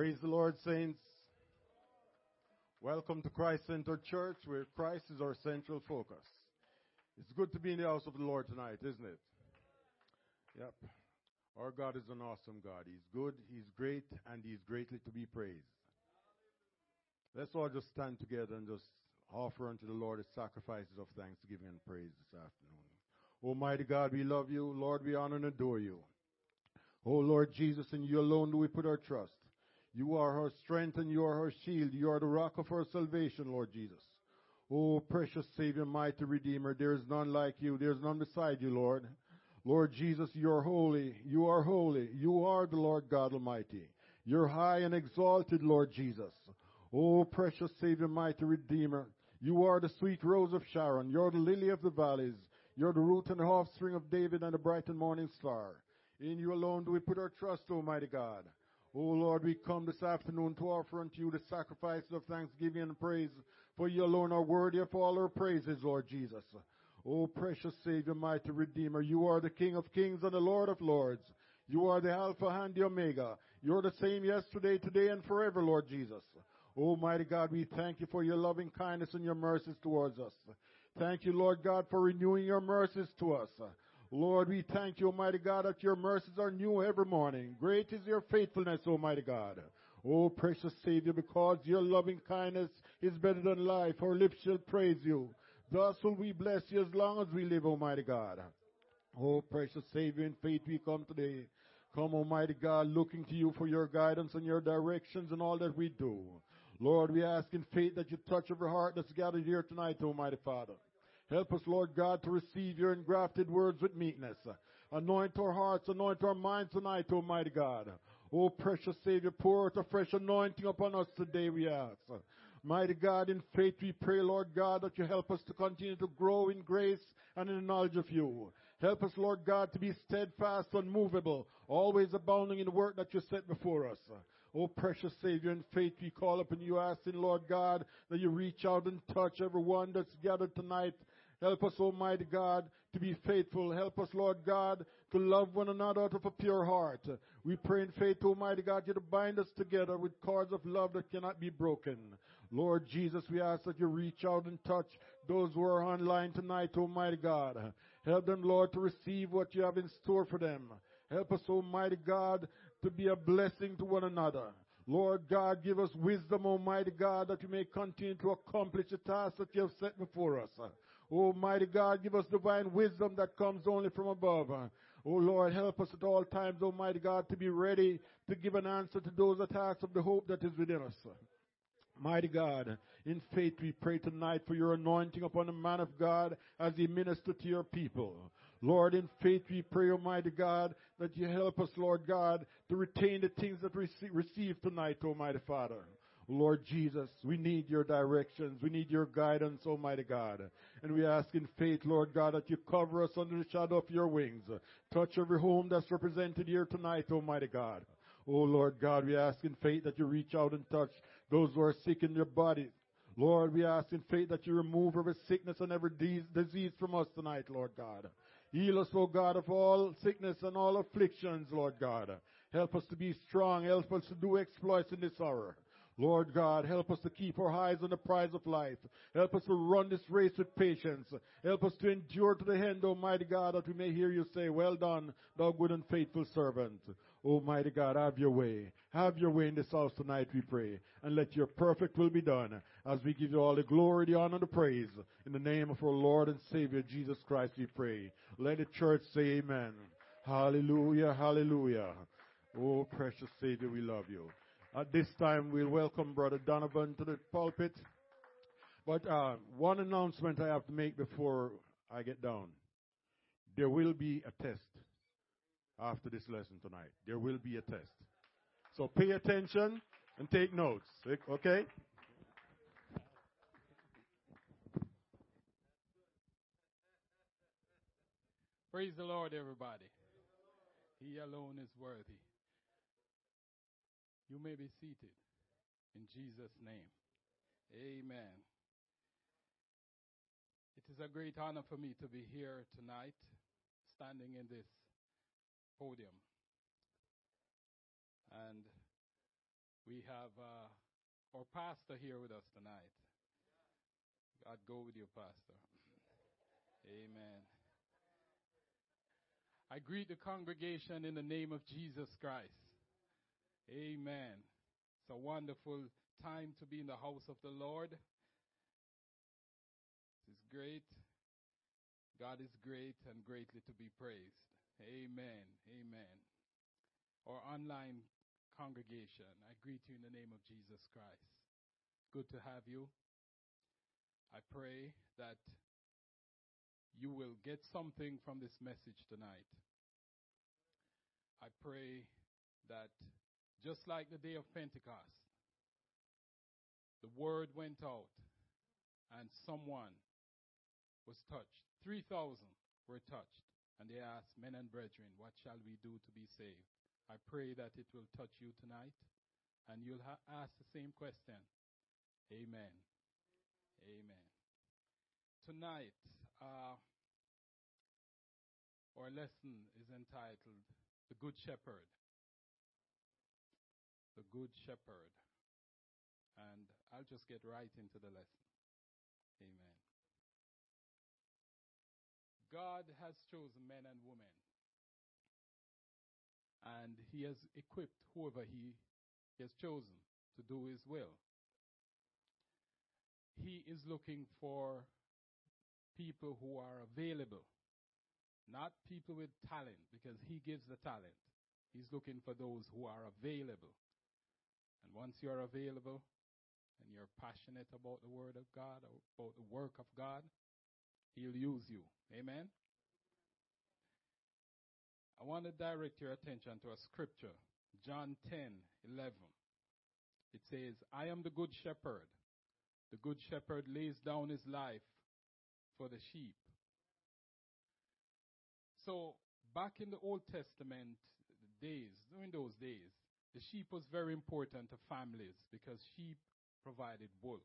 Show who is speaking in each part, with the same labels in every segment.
Speaker 1: Praise the Lord, saints. Welcome to Christ Center Church, where Christ is our central focus. It's good to be in the house of the Lord tonight, isn't it? Yep. Our God is an awesome God. He's good, He's great, and He's greatly to be praised. Let's all just stand together and just offer unto the Lord the sacrifices of thanksgiving and praise this afternoon. Almighty God, we love you. Lord, we honor and adore you. Oh Lord Jesus, in you alone do we put our trust. You are her strength and you are her shield. You are the rock of her salvation, Lord Jesus. Oh, precious Savior, mighty Redeemer, there is none like you. There is none beside you, Lord. Lord Jesus, you are holy. You are holy. You are the Lord God Almighty. You're high and exalted, Lord Jesus. Oh, precious Savior, mighty Redeemer, you are the sweet rose of Sharon. You're the lily of the valleys. You're the root and the offspring of David and the bright and morning star. In you alone do we put our trust, Almighty God. Oh Lord, we come this afternoon to offer unto you the sacrifices of thanksgiving and praise, for you alone are worthy of all our praises, Lord Jesus. Oh precious Savior, mighty Redeemer, you are the King of kings and the Lord of lords. You are the Alpha and the Omega. You're the same yesterday, today, and forever, Lord Jesus. Oh, Almighty God, we thank you for your loving kindness and your mercies towards us. Thank you, Lord God, for renewing your mercies to us. Lord, we thank you, Almighty God, that your mercies are new every morning. Great is your faithfulness, Almighty God. Oh, precious Savior, because your loving kindness is better than life, our lips shall praise you. Thus will we bless you as long as we live, Almighty God. Oh, precious Savior, in faith we come today. Come, Almighty God, looking to you for your guidance and your directions in all that we do. Lord, we ask in faith that you touch every heart that's gathered here tonight, Almighty Father. Help us, Lord God, to receive your engrafted words with meekness. Anoint our hearts, anoint our minds tonight, Almighty God. Oh, precious Savior, pour out a fresh anointing upon us today, we ask. Mighty God, in faith we pray, Lord God, that you help us to continue to grow in grace and in the knowledge of you. Help us, Lord God, to be steadfast, unmovable, always abounding in the work that you set before us. Oh, precious Savior, in faith we call upon you, asking, Lord God, that you reach out and touch everyone that's gathered tonight Help us, Almighty God, to be faithful. Help us, Lord God, to love one another out of a pure heart. We pray in faith, Almighty God, you to bind us together with cords of love that cannot be broken. Lord Jesus, we ask that you reach out and touch those who are online tonight, Almighty God. Help them, Lord, to receive what you have in store for them. Help us, Almighty God, to be a blessing to one another. Lord God, give us wisdom, Almighty God, that we may continue to accomplish the task that you have set before us. Almighty God, give us divine wisdom that comes only from above. Oh Lord, help us at all times, Almighty God, to be ready to give an answer to those attacks of the hope that is within us. Mighty God, in faith we pray tonight for your anointing upon the man of God as he ministers to your people. Lord, in faith we pray, Almighty God, that you help us, Lord God, to retain the things that we receive tonight, Almighty Father. Lord Jesus, we need your directions. We need your guidance, Almighty God. And we ask in faith, Lord God, that you cover us under the shadow of your wings. Touch every home that's represented here tonight, Almighty God. Oh Lord God, we ask in faith that you reach out and touch those who are sick in their bodies. Lord, we ask in faith that you remove every sickness and every disease from us tonight, Lord God. Heal us, O God, of all sickness and all afflictions, Lord God. Help us to be strong. Help us to do exploits in this hour. Lord God, help us to keep our eyes on the prize of life. Help us to run this race with patience. Help us to endure to the end, Almighty God, that we may hear you say, Well done, thou good and faithful servant. Almighty God, have your way. Have your way in this house tonight, we pray. And let your perfect will be done as we give you all the glory, the honor, and the praise. In the name of our Lord and Savior, Jesus Christ, we pray. Let the church say amen. Hallelujah, hallelujah. Oh, precious Savior, we love you. At this time, we'll welcome Brother Donovan to the pulpit. But uh, one announcement I have to make before I get down. There will be a test after this lesson tonight. There will be a test. So pay attention and take notes. Okay?
Speaker 2: Praise the Lord, everybody. He alone is worthy. You may be seated in Jesus' name. Amen. It is a great honor for me to be here tonight, standing in this podium. And We have uh, our pastor here with us tonight. God go with you, pastor. Amen. I greet the congregation in the name of Jesus Christ. Amen. It's a wonderful time to be in the house of the Lord. This is great. God is great and greatly to be praised. Amen. Amen. Our online congregation, I greet you in the name of Jesus Christ. Good to have you. I pray that you will get something from this message tonight. I pray that just like the day of Pentecost, the word went out and someone was touched. 3,000 were touched. And they asked, Men and brethren, what shall we do to be saved? I pray that it will touch you tonight and you'll ha- ask the same question. Amen. Amen. Tonight, uh, our lesson is entitled The Good Shepherd. The Good Shepherd. And I'll just get right into the lesson. Amen. God has chosen men and women. And He has equipped whoever He has chosen to do His will. He is looking for people who are available, not people with talent, because He gives the talent. He's looking for those who are available. And once you are available and you're passionate about the Word of God, about the work of God, He'll use you. Amen? I want to direct your attention to a scripture, John 10 11. It says, I am the good shepherd. The good shepherd lays down his life for the sheep. So, back in the Old Testament days, during those days, the sheep was very important to families because sheep provided wool,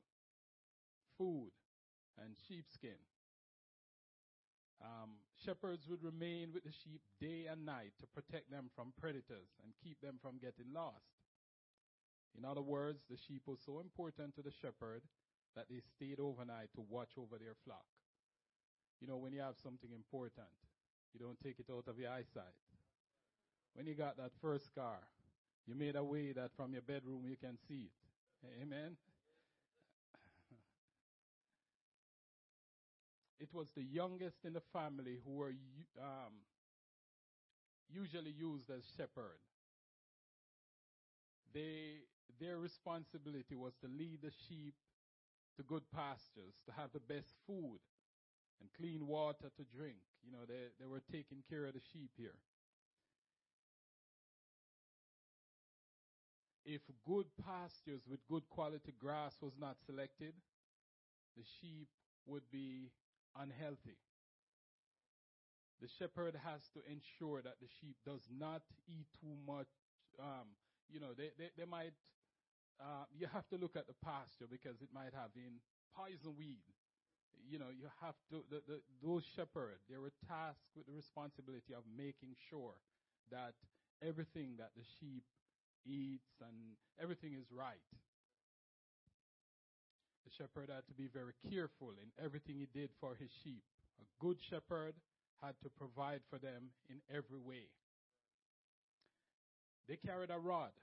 Speaker 2: food, and sheepskin. Um, shepherds would remain with the sheep day and night to protect them from predators and keep them from getting lost. In other words, the sheep was so important to the shepherd that they stayed overnight to watch over their flock. You know, when you have something important, you don't take it out of your eyesight. When you got that first car, you made a way that from your bedroom you can see it. Amen? it was the youngest in the family who were um, usually used as shepherd. They, their responsibility was to lead the sheep to good pastures, to have the best food and clean water to drink. You know, they, they were taking care of the sheep here. If good pastures with good quality grass was not selected, the sheep would be unhealthy. The shepherd has to ensure that the sheep does not eat too much. Um, you know, they, they, they might, uh, you have to look at the pasture because it might have in poison weed. You know, you have to, the, the, those shepherds, they were tasked with the responsibility of making sure that everything that the sheep eats and everything is right. The shepherd had to be very careful in everything he did for his sheep. A good shepherd had to provide for them in every way. They carried a rod,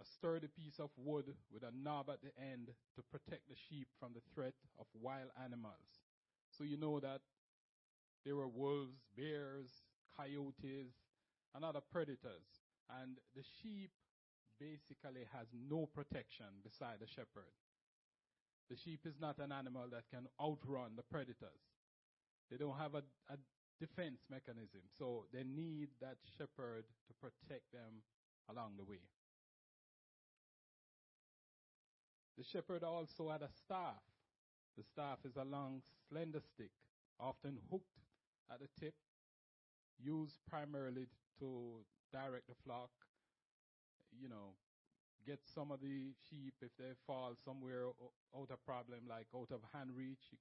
Speaker 2: a sturdy piece of wood with a knob at the end to protect the sheep from the threat of wild animals. So you know that there were wolves, bears, coyotes, and other predators. And the sheep basically has no protection beside the shepherd. The sheep is not an animal that can outrun the predators. They don't have a, a defense mechanism, so they need that shepherd to protect them along the way. The shepherd also had a staff. The staff is a long, slender stick, often hooked at the tip, used primarily to direct the flock, you know, get some of the sheep if they fall somewhere out of problem, like out of hand reach.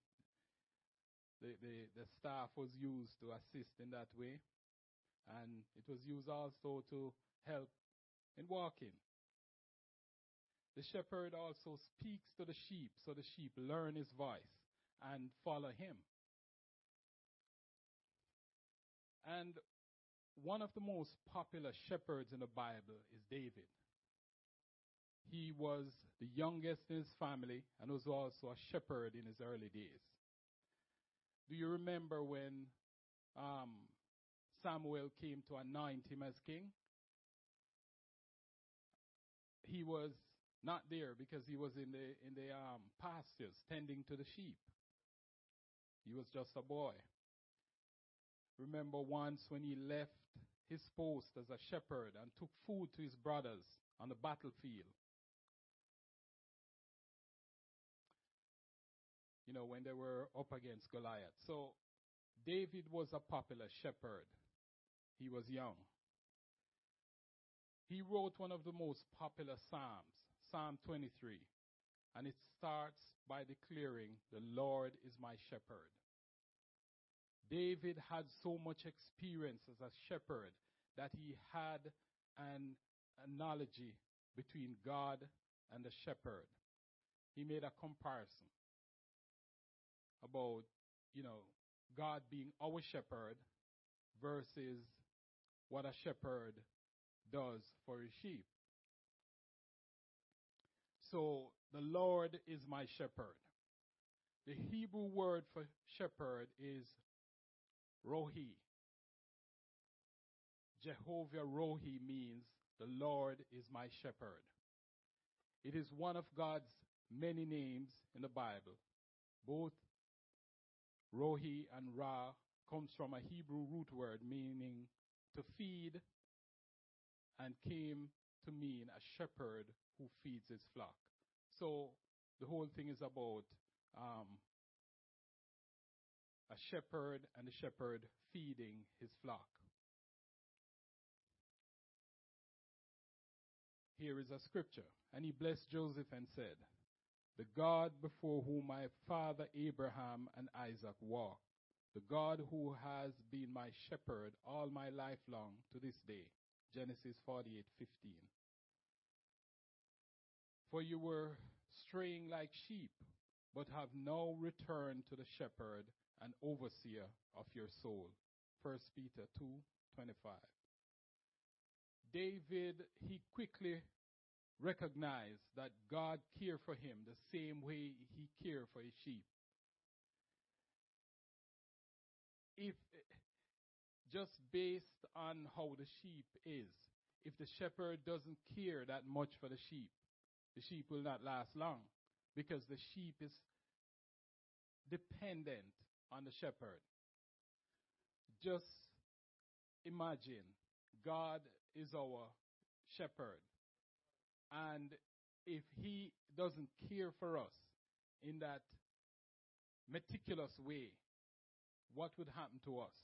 Speaker 2: The, the, the staff was used to assist in that way. And it was used also to help in walking. The shepherd also speaks to the sheep, so the sheep learn his voice and follow him. And one of the most popular shepherds in the Bible is David. He was the youngest in his family and was also a shepherd in his early days. Do you remember when um, Samuel came to anoint him as king? He was not there because he was in the in the um, pastures tending to the sheep. He was just a boy. Remember once when he left his post as a shepherd and took food to his brothers on the battlefield. You know, when they were up against Goliath. So David was a popular shepherd. He was young. He wrote one of the most popular Psalms, Psalm 23, and it starts by declaring, The Lord is my shepherd. David had so much experience as a shepherd that he had an analogy between God and the shepherd. He made a comparison about, you know, God being our shepherd versus what a shepherd does for his sheep. So the Lord is my shepherd. The Hebrew word for shepherd is Rohi. Jehovah Rohi means the Lord is my shepherd. It is one of God's many names in the Bible. Both Rohi and Ra comes from a Hebrew root word meaning to feed and came to mean a shepherd who feeds his flock. So the whole thing is about um, a shepherd and a shepherd feeding his flock. Here is a scripture. And he blessed Joseph and said, The God before whom my father Abraham and Isaac walked, the God who has been my shepherd all my life long to this day. Genesis 48 15. For you were straying like sheep, but have now returned to the shepherd and overseer of your soul. 1 Peter 2 25. David, he quickly recognized that God cared for him the same way he cared for his sheep. If just based on how the sheep is, if the shepherd doesn't care that much for the sheep, the sheep will not last long because the sheep is dependent on the shepherd. Just imagine God is our shepherd. And if he doesn't care for us in that meticulous way, what would happen to us?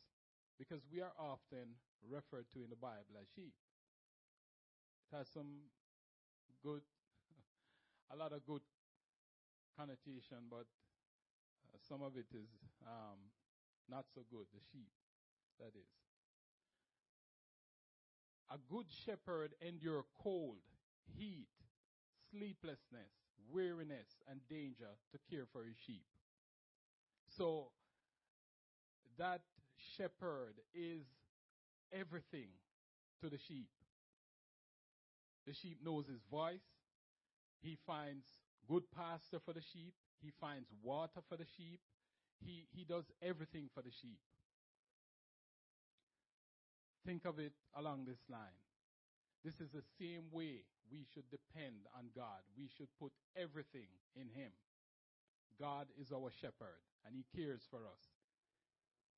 Speaker 2: Because we are often referred to in the Bible as sheep. It has some good, a lot of good connotation, but some of it is um, not so good, the sheep, that is. A good shepherd endure cold, heat, sleeplessness, weariness, and danger to care for his sheep. So that shepherd is everything to the sheep. The sheep knows his voice. He finds good pasture for the sheep. He finds water for the sheep. He, he does everything for the sheep. Think of it along this line. This is the same way we should depend on God. We should put everything in Him. God is our shepherd and He cares for us.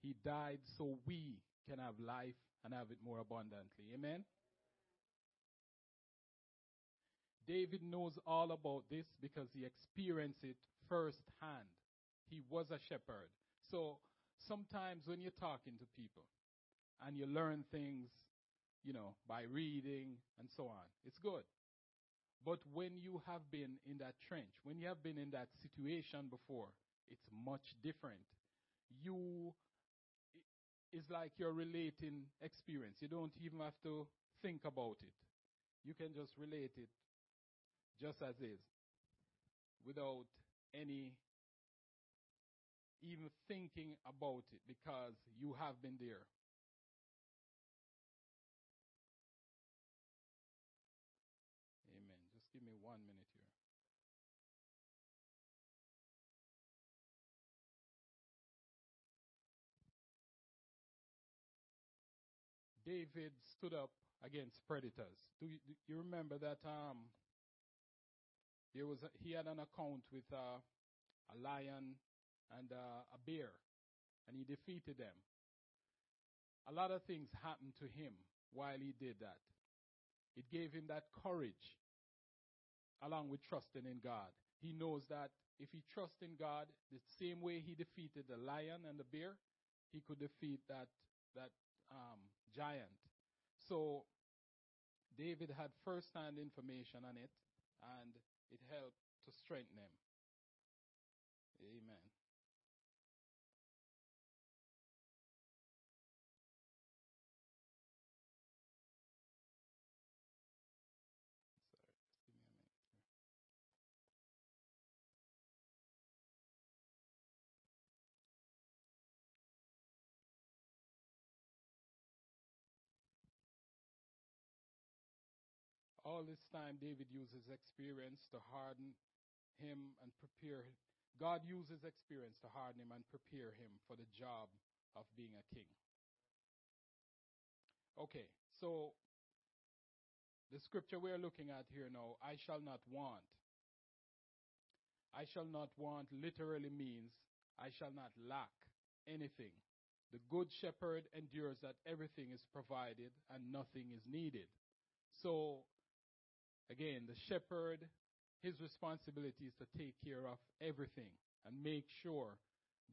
Speaker 2: He died so we can have life and have it more abundantly. Amen? David knows all about this because he experienced it firsthand. He was a shepherd. So sometimes when you're talking to people and you learn things, you know, by reading and so on, it's good. But when you have been in that trench, when you have been in that situation before, it's much different. You, it's like you're relating experience. You don't even have to think about it. You can just relate it just as is, without any even thinking about it because you have been there. Amen. Just give me one minute here. David stood up against predators. Do you, do you remember that um, there was he had an account with uh, a lion and uh, a bear, and he defeated them. A lot of things happened to him while he did that. It gave him that courage, along with trusting in God. He knows that if he trusts in God, the same way he defeated the lion and the bear, he could defeat that that um, giant. So David had first-hand information on it, and it helped to strengthen him. Amen. All this time, David uses experience to harden him and prepare. God uses experience to harden him and prepare him for the job of being a king. Okay, so the scripture we're looking at here now, I shall not want. I shall not want literally means I shall not lack anything. The good shepherd endures that everything is provided and nothing is needed. So Again, the shepherd, his responsibility is to take care of everything and make sure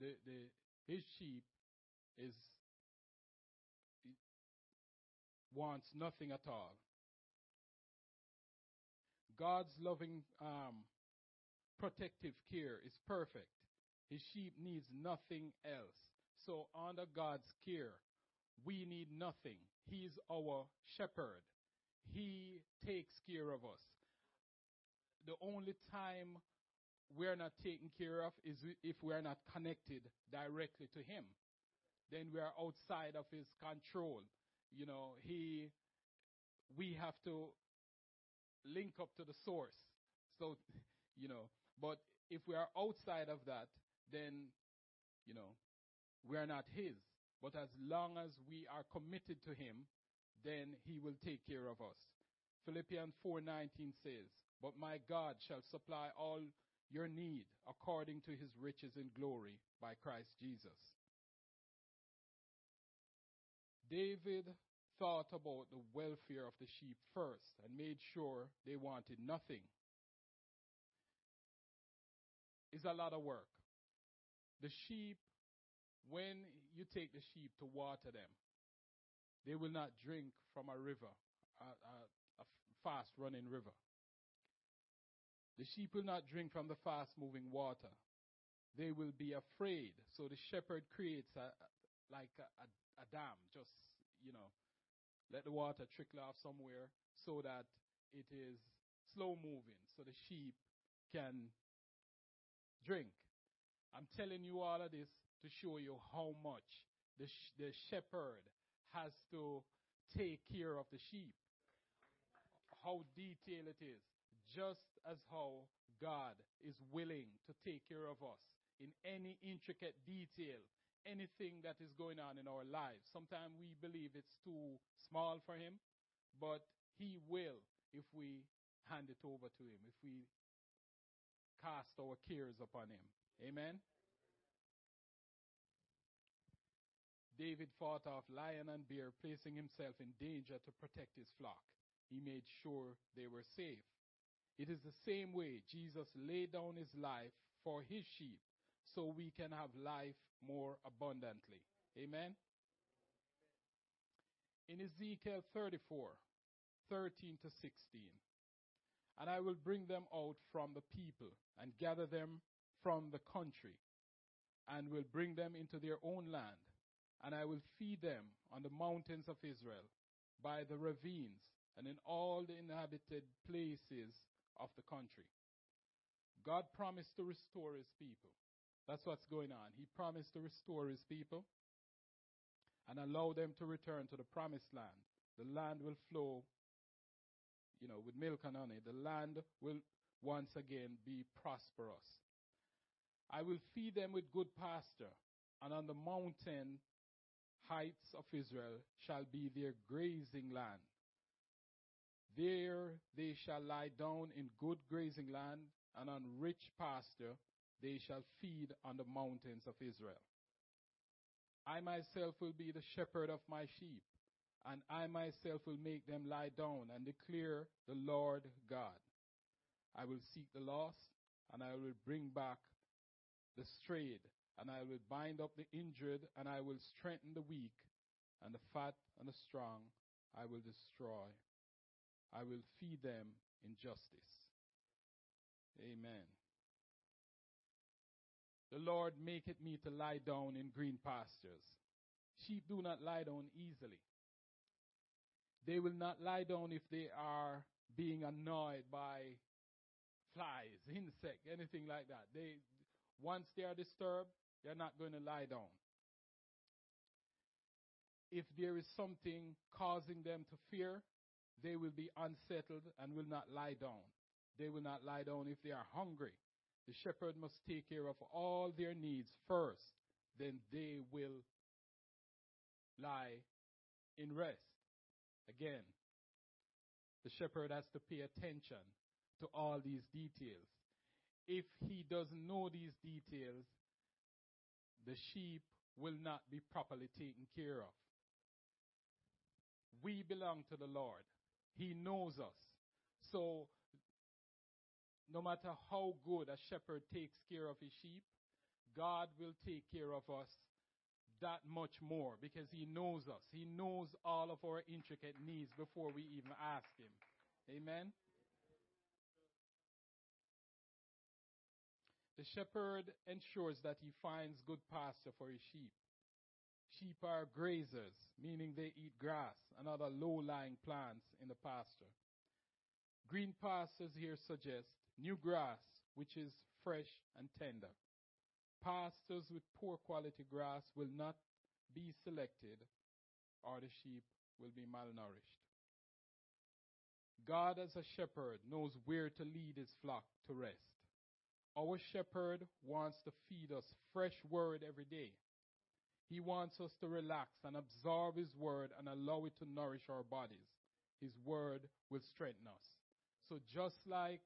Speaker 2: the, the, his sheep is wants nothing at all. God's loving um, protective care is perfect. His sheep needs nothing else. So under God's care, we need nothing. He's our shepherd. He takes care of us. The only time we're not taken care of is if we're not connected directly to Him. Then we are outside of His control. You know, He, we have to link up to the source. So, you know, but if we are outside of that, then, you know, we are not His. But as long as we are committed to Him, then he will take care of us. Philippians 4:19 says, "But my God shall supply all your need according to his riches in glory by Christ Jesus." David thought about the welfare of the sheep first and made sure they wanted nothing. It's a lot of work. The sheep, when you take the sheep to water them, they will not drink from a river, a, a, a fast running river. The sheep will not drink from the fast moving water. They will be afraid. So the shepherd creates a, like a, a, a dam, just, you know, let the water trickle off somewhere so that it is slow moving so the sheep can drink. I'm telling you all of this to show you how much the, sh- the shepherd has to take care of the sheep. How detailed it is. Just as how God is willing to take care of us in any intricate detail, anything that is going on in our lives. Sometimes we believe it's too small for Him, but He will if we hand it over to Him, if we cast our cares upon Him. Amen. David fought off lion and bear, placing himself in danger to protect his flock. He made sure they were safe. It is the same way Jesus laid down his life for his sheep so we can have life more abundantly. Amen. In Ezekiel 34, 13 to 16, and I will bring them out from the people and gather them from the country and will bring them into their own land and I will feed them on the mountains of Israel, by the ravines, and in all the inhabited places of the country. God promised to restore his people. That's what's going on. He promised to restore his people and allow them to return to the promised land. The land will flow, you know, with milk and honey. The land will once again be prosperous. I will feed them with good pasture, and on the mountain heights of Israel shall be their grazing land. There they shall lie down in good grazing land, and on rich pasture they shall feed on the mountains of Israel. I myself will be the shepherd of my sheep, and I myself will make them lie down and declare the Lord God. I will seek the lost, and I will bring back the strayed, and I will bind up the injured, and I will strengthen the weak, and the fat and the strong I will destroy. I will feed them in justice. Amen. The Lord maketh me to lie down in green pastures. Sheep do not lie down easily. They will not lie down if they are being annoyed by flies, insect, anything like that. They once they are disturbed, they're not going to lie down. If there is something causing them to fear, they will be unsettled and will not lie down. They will not lie down if they are hungry. The shepherd must take care of all their needs first, then they will lie in rest. Again, the shepherd has to pay attention to all these details. If he doesn't know these details, the sheep will not be properly taken care of. We belong to the Lord. He knows us. So no matter how good a shepherd takes care of his sheep, God will take care of us that much more because he knows us. He knows all of our intricate needs before we even ask him. Amen. The shepherd ensures that he finds good pasture for his sheep. Sheep are grazers, meaning they eat grass and other low lying plants in the pasture. Green pastures here suggest new grass, which is fresh and tender. Pastures with poor quality grass will not be selected, or the sheep will be malnourished. God, as a shepherd, knows where to lead his flock to rest. Our shepherd wants to feed us fresh word every day. He wants us to relax and absorb his word and allow it to nourish our bodies. His word will strengthen us. So just like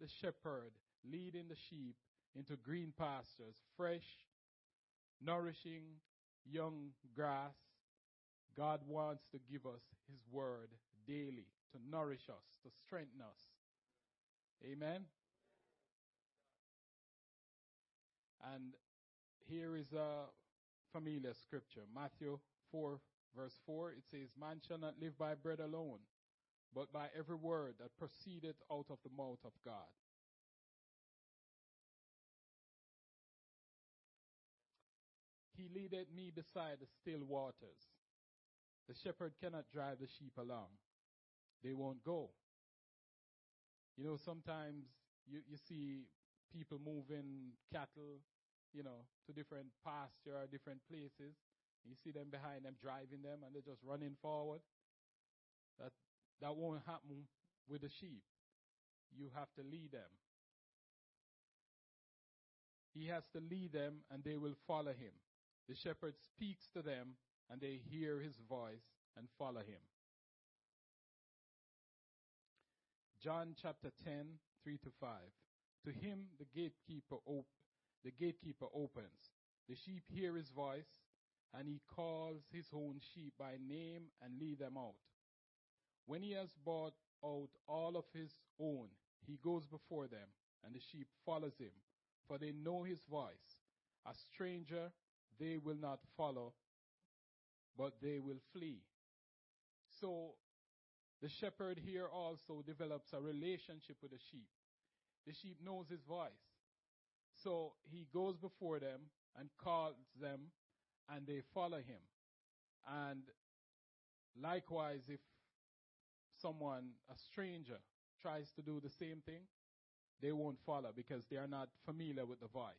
Speaker 2: the shepherd leading the sheep into green pastures, fresh, nourishing, young grass. God wants to give us His word daily to nourish us, to strengthen us. Amen. And here is a familiar scripture Matthew 4, verse 4. It says, Man shall not live by bread alone, but by every word that proceedeth out of the mouth of God. He leadeth me beside the still waters. The shepherd cannot drive the sheep along. They won't go. You know, sometimes you, you see people moving cattle, you know, to different pasture or different places. You see them behind them driving them and they're just running forward. That that won't happen with the sheep. You have to lead them. He has to lead them and they will follow him. The shepherd speaks to them and they hear his voice and follow him. John chapter 10, 3 to 5. To him the gatekeeper, op- the gatekeeper opens. The sheep hear his voice, and he calls his own sheep by name and lead them out. When he has brought out all of his own, he goes before them, and the sheep follows him, for they know his voice. A stranger they will not follow, but they will flee. So the shepherd here also develops a relationship with the sheep. The sheep knows his voice. So he goes before them and calls them, and they follow him. And likewise, if someone, a stranger, tries to do the same thing, they won't follow because they are not familiar with the voice.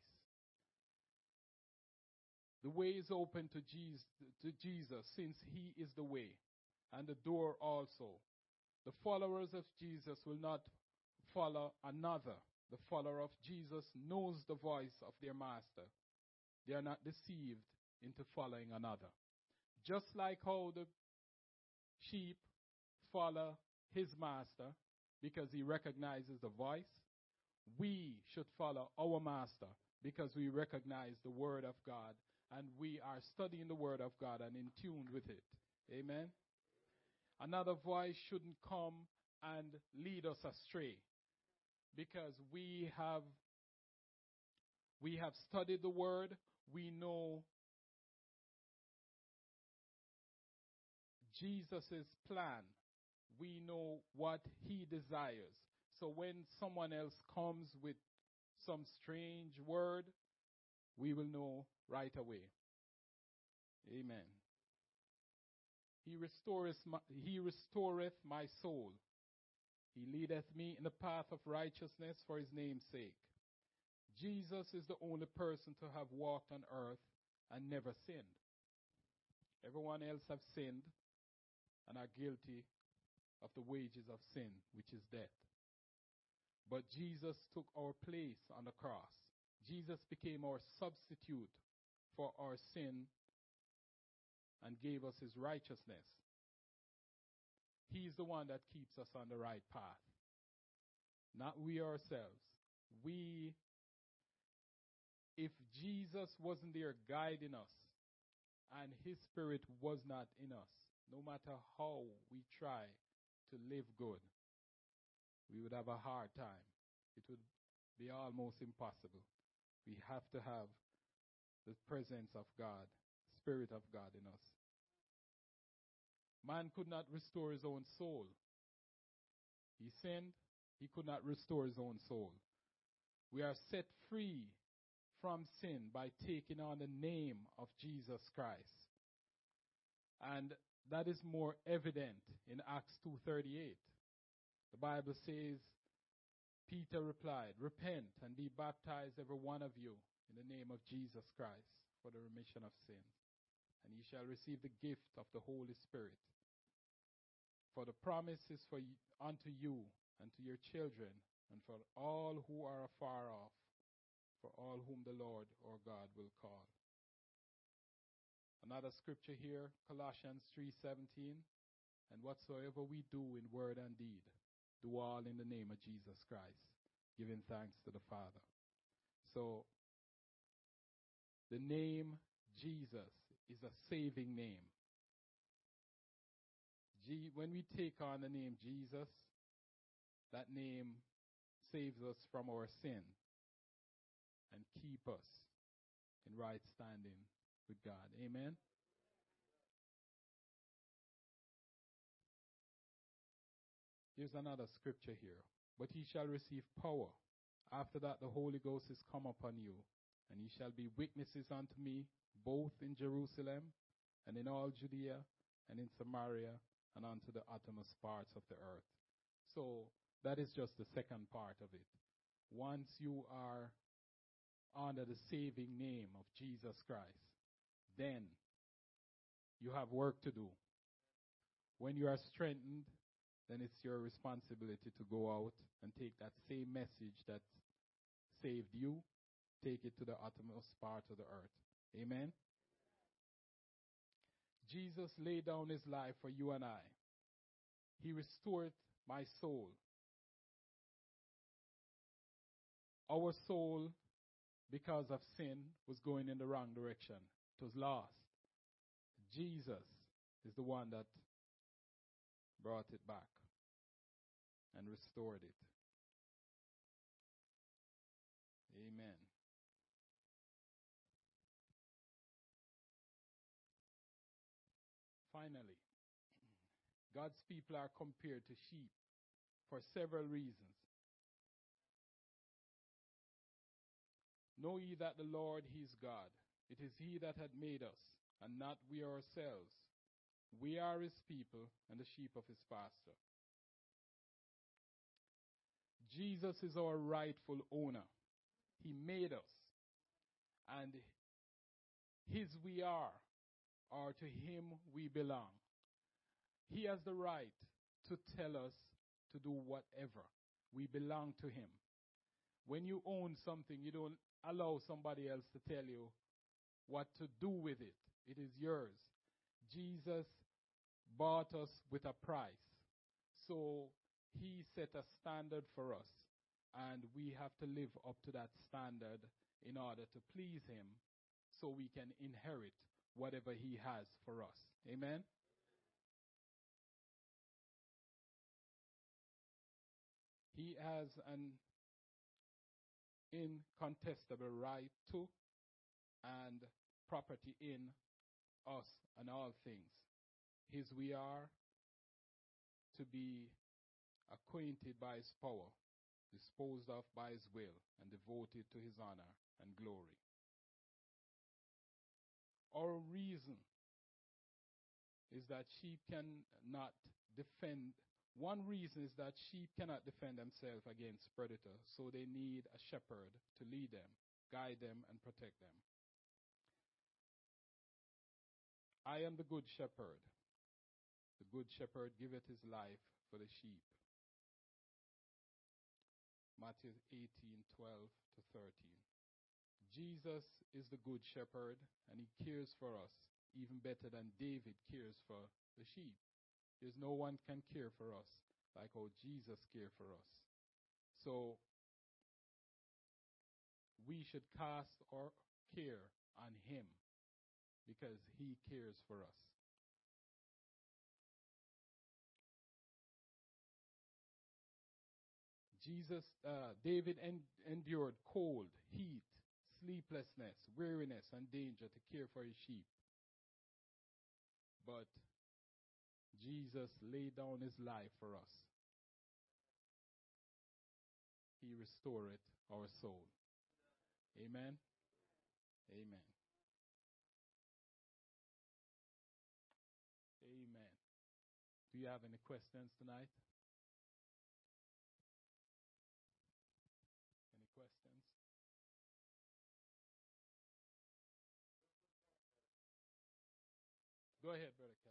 Speaker 2: The way is open to Jesus, to Jesus since he is the way and the door also. The followers of Jesus will not follow another. The follower of Jesus knows the voice of their master. They are not deceived into following another. Just like how the sheep follow his master because he recognizes the voice, we should follow our master because we recognize the word of God and we are studying the word of God and in tune with it. Amen. Another voice shouldn't come and lead us astray because we have we have studied the word, we know Jesus' plan. We know what he desires. So when someone else comes with some strange word, we will know right away. Amen. He restoreth my, he restoreth my soul. He leadeth me in the path of righteousness for his name's sake. Jesus is the only person to have walked on earth and never sinned. Everyone else have sinned and are guilty of the wages of sin, which is death. But Jesus took our place on the cross. Jesus became our substitute for our sin and gave us his righteousness. He's the one that keeps us on the right path. Not we ourselves. We, if Jesus wasn't there guiding us and his spirit was not in us, no matter how we try to live good, we would have a hard time. It would be almost impossible. We have to have the presence of God, Spirit of God in us. Man could not restore his own soul. He sinned, he could not restore his own soul. We are set free from sin by taking on the name of Jesus Christ. And that is more evident in Acts 2:38. The Bible says Peter replied, "Repent and be baptized every one of you in the name of Jesus Christ for the remission of sins, and ye shall receive the gift of the Holy Spirit. For the promise is for y- unto you and to your children and for all who are afar off, for all whom the Lord or God will call." Another scripture here, Colossians 3:17, and whatsoever we do in word and deed, do all in the name of Jesus Christ, giving thanks to the Father. So the name Jesus is a saving name. G- when we take on the name Jesus, that name saves us from our sin and keep us in right standing with God. Amen. Here's another scripture here. But ye shall receive power. After that, the Holy Ghost is come upon you, and ye shall be witnesses unto me, both in Jerusalem and in all Judea and in Samaria and unto the uttermost parts of the earth. So that is just the second part of it. Once you are under the saving name of Jesus Christ, then you have work to do. When you are strengthened, then it's your responsibility to go out and take that same message that saved you, take it to the uttermost part of the earth. Amen. Jesus laid down his life for you and I. He restored my soul. Our soul, because of sin, was going in the wrong direction. It was lost. Jesus is the one that brought it back and restored it. Amen. God's people are compared to sheep for several reasons. Know ye that the Lord He is God. It is He that hath made us, and not we ourselves. We are His people and the sheep of His pasture. Jesus is our rightful owner. He made us. And His we are, or to Him we belong. He has the right to tell us to do whatever. We belong to Him. When you own something, you don't allow somebody else to tell you what to do with it. It is yours. Jesus bought us with a price. So he set a standard for us, and we have to live up to that standard in order to please him so we can inherit whatever he has for us. Amen? He has an incontestable right to and property in us and all things. His we are to be acquainted by his power, disposed of by his will, and devoted to his honor and glory. Our reason is that sheep cannot defend. One reason is that sheep cannot defend themselves against predators, so they need a shepherd to lead them, guide them, and protect them. I am the good shepherd. The good shepherd giveth his life for the sheep. Matthew 18, 12 to 13. Jesus is the good shepherd and he cares for us even better than David cares for the sheep. There's no one can care for us like how Jesus cared for us. So we should cast our care on him because he cares for us. Jesus, uh, David en- endured cold, heat, sleeplessness, weariness, and danger to care for his sheep. But Jesus laid down his life for us. He restored our soul. Amen. Amen. Amen. Do you have any questions tonight? Any questions? Go ahead, Brother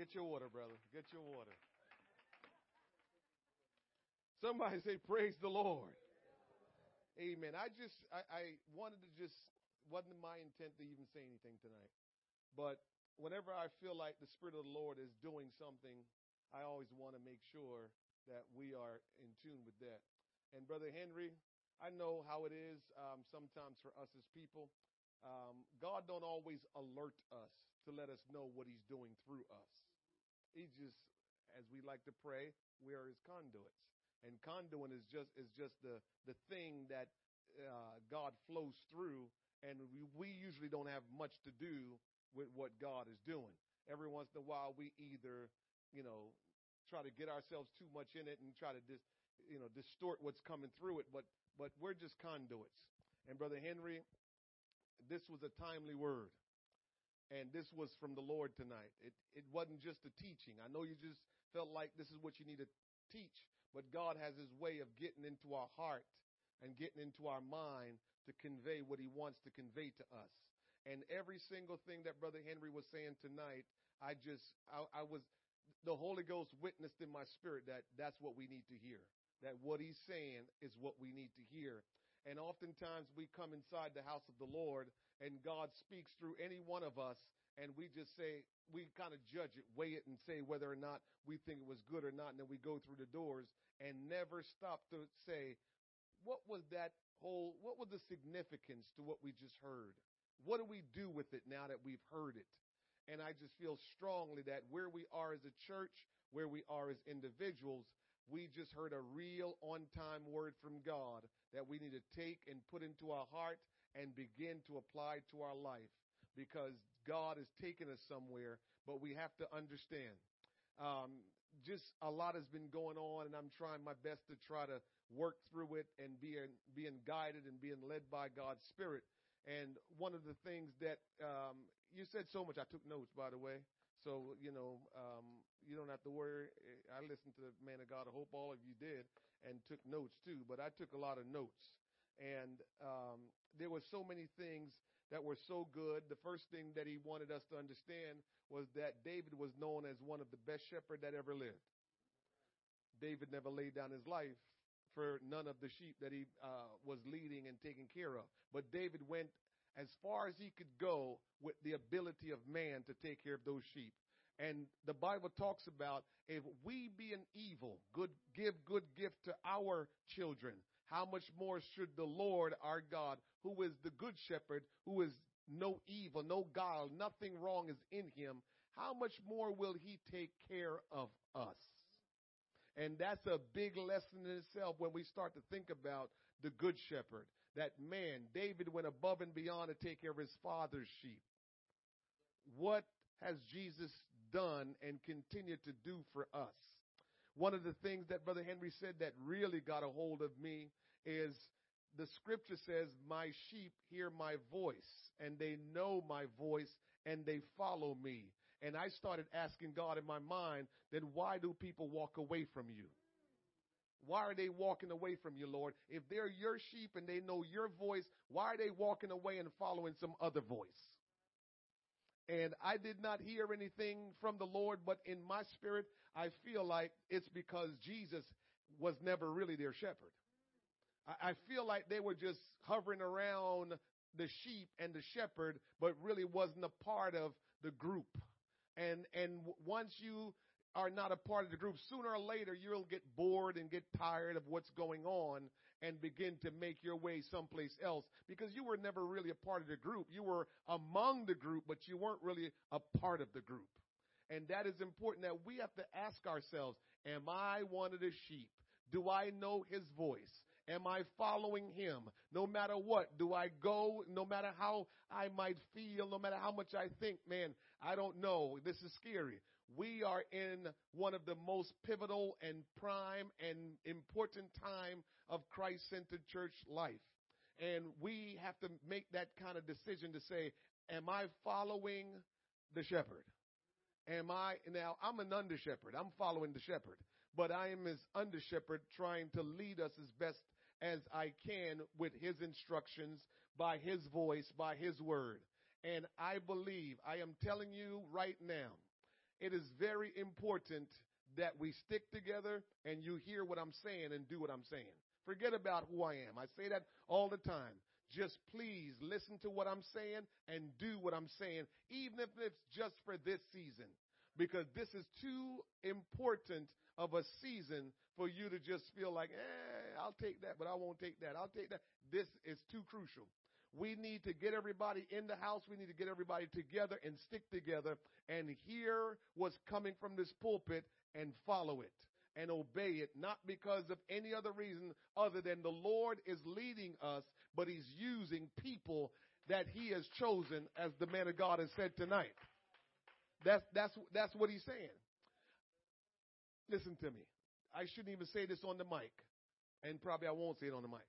Speaker 3: Get your water, brother. Get your water. Somebody say, Praise the Lord. Amen. I just, I, I wanted to just, wasn't my intent to even say anything tonight. But whenever I feel like the Spirit of the Lord is doing something, I always want to make sure that we are in tune with that. And Brother Henry, I know how it is um, sometimes for us as people. Um, God don't always alert us to let us know what He's doing through us. He just, as we like to pray, we are His conduits, and conduit is just is just the the thing that uh, God flows through, and we, we usually don't have much to do with what God is doing. Every once in a while, we either, you know, try to get ourselves too much in it and try to dis, you know, distort what's coming through it. But but we're just conduits. And brother Henry, this was a timely word, and this was from the Lord tonight. It it wasn't just a teaching. I know you just felt like this is what you need to teach, but God has His way of getting into our heart and getting into our mind to convey what He wants to convey to us. And every single thing that Brother Henry was saying tonight, I just, I, I was, the Holy Ghost witnessed in my spirit that that's what we need to hear. That what he's saying is what we need to hear. And oftentimes we come inside the house of the Lord and God speaks through any one of us and we just say, we kind of judge it, weigh it, and say whether or not we think it was good or not. And then we go through the doors and never stop to say, what was that whole, what was the significance to what we just heard? What do we do with it now that we've heard it? And I just feel strongly that where we are as a church, where we are as individuals, we just heard a real on time word from God that we need to take and put into our heart and begin to apply to our life because God is taking us somewhere, but we have to understand. Um, just a lot has been going on, and I'm trying my best to try to work through it and being being guided and being led by God's Spirit. And one of the things that um, you said so much, I took notes, by the way. So you know, um, you don't have to worry. I listened to the man of God. I hope all of you did and took notes too. But I took a lot of notes, and um, there were so many things that were so good. The first thing that he wanted us to understand was that David was known as one of the best shepherd that ever lived. David never laid down his life for none of the sheep that he uh, was leading and taking care of. But David went as far as he could go with the ability of man to take care of those sheep. And the Bible talks about if we be an evil, good give good gift to our children, how much more should the Lord our God, who is the good shepherd, who is no evil, no guile, nothing wrong is in him, how much more will he take care of us? And that's a big lesson in itself when we start to think about the good shepherd. That man, David went above and beyond to take care of his father's sheep. What has Jesus done and continued to do for us? One of the things that Brother Henry said that really got a hold of me is the scripture says, My sheep hear my voice, and they know my voice, and they follow me. And I started asking God in my mind, then why do people walk away from you? Why are they walking away from you, Lord? If they're your sheep and they know your voice, why are they walking away and following some other voice? And I did not hear anything from the Lord, but in my spirit, I feel like it's because Jesus was never really their shepherd. I feel like they were just hovering around the sheep and the shepherd, but really wasn't a part of the group. And, and once you are not a part of the group, sooner or later you'll get bored and get tired of what's going on and begin to make your way someplace else because you were never really a part of the group. You were among the group, but you weren't really a part of the group. And that is important that we have to ask ourselves, am I one of the sheep? Do I know his voice? Am I following him? No matter what, do I go? No matter how I might feel, no matter how much I think, man, I don't know. This is scary. We are in one of the most pivotal and prime and important time of Christ-centered church life. And we have to make that kind of decision to say, am I following the shepherd? Am I, now I'm an under shepherd. I'm following the shepherd, but I am his under shepherd trying to lead us as best as I can with his instructions, by his voice, by his word. And I believe, I am telling you right now, it is very important that we stick together and you hear what I'm saying and do what I'm saying. Forget about who I am. I say that all the time. Just please listen to what I'm saying and do what I'm saying, even if it's just for this season. Because this is too important of a season for you to just feel like, eh, I'll take that, but I won't take that. I'll take that. This is too crucial. We need to get everybody in the house. We need to get everybody together and stick together and hear what's coming from this pulpit and follow it and obey it, not because of any other reason other than the Lord is leading us, but He's using people that He has chosen, as the man of God has said tonight. That's, that's, that's what He's saying. Listen to me. I shouldn't even say this on the mic, and probably I won't say it on the mic.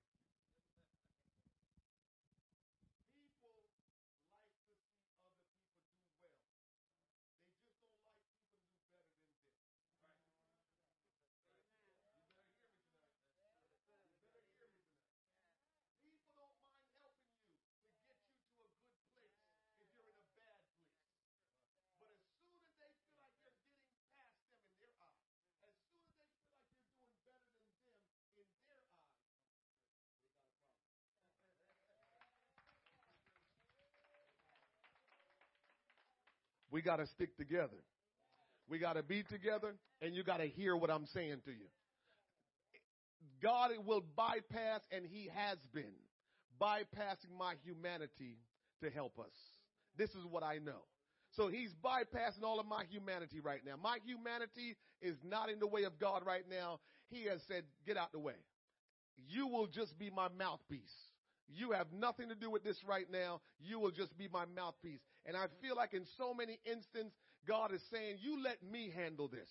Speaker 3: We got to stick together. We got to be together, and you got to hear what I'm saying to you. God will bypass, and He has been bypassing my humanity to help us. This is what I know. So he's bypassing all of my humanity right now. My humanity is not in the way of God right now. He has said, get out the way. You will just be my mouthpiece. You have nothing to do with this right now. You will just be my mouthpiece. And I feel like in so many instances, God is saying, you let me handle this.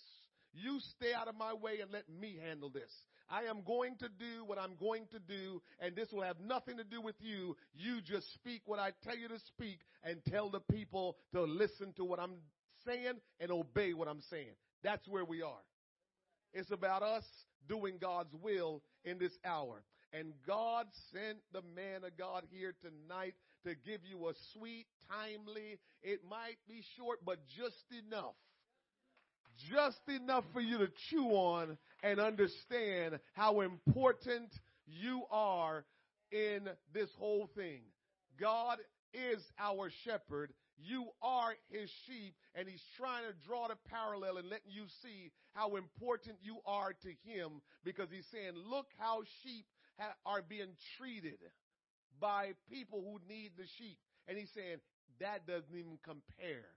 Speaker 3: You stay out of my way and let me handle this. I am going to do what I'm going to do, and this will have nothing to do with you. You just speak what I tell you to speak and tell the people to listen to what I'm saying and obey what I'm saying. That's where we are. It's about us doing God's will in this hour. And God sent the man of God here tonight to give you a sweet, timely, it might be short, but just enough just enough for you to chew on and understand how important you are in this whole thing. God is our shepherd. You are his sheep, and he's trying to draw the parallel and letting you see how important you are to him because he's saying, Look how sheep ha- are being treated by people who need the sheep. And he's saying, That doesn't even compare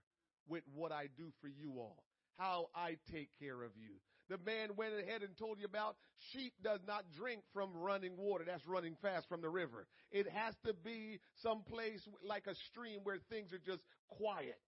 Speaker 3: with what I do for you all how I take care of you. The man went ahead and told you about sheep does not drink from running water. That's running fast from the river. It has to be some place like a stream where things are just quiet.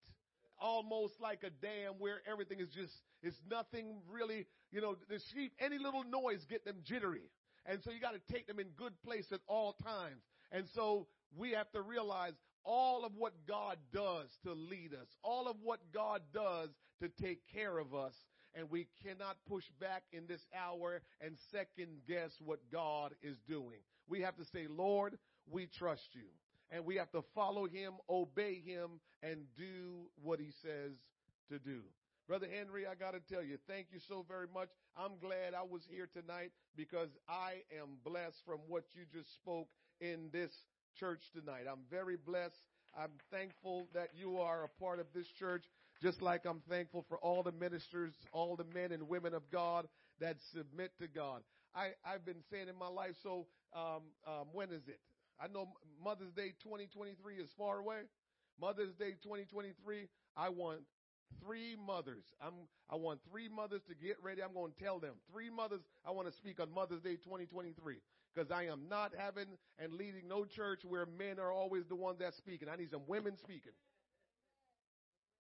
Speaker 3: Almost like a dam where everything is just, it's nothing really, you know, the sheep, any little noise get them jittery. And so you got to take them in good place at all times. And so we have to realize all of what God does to lead us, all of what God does to take care of us. And we cannot push back in this hour and second guess what God is doing. We have to say, Lord, we trust you. And we have to follow him, obey him, and do what he says to do. Brother Henry, I got to tell you, thank you so very much. I'm glad I was here tonight because I am blessed from what you just spoke in this church tonight. I'm very blessed. I'm thankful that you are a part of this church, just like I'm thankful for all the ministers, all the men and women of God that submit to God. I, I've been saying in my life, so um, um, when is it? I know Mother's Day 2023 is far away. Mother's Day 2023, I want three mothers. I'm, I want three mothers to get ready. I'm going to tell them. Three mothers I want to speak on Mother's Day 2023 because I am not having and leading no church where men are always the ones that speaking. I need some women speaking.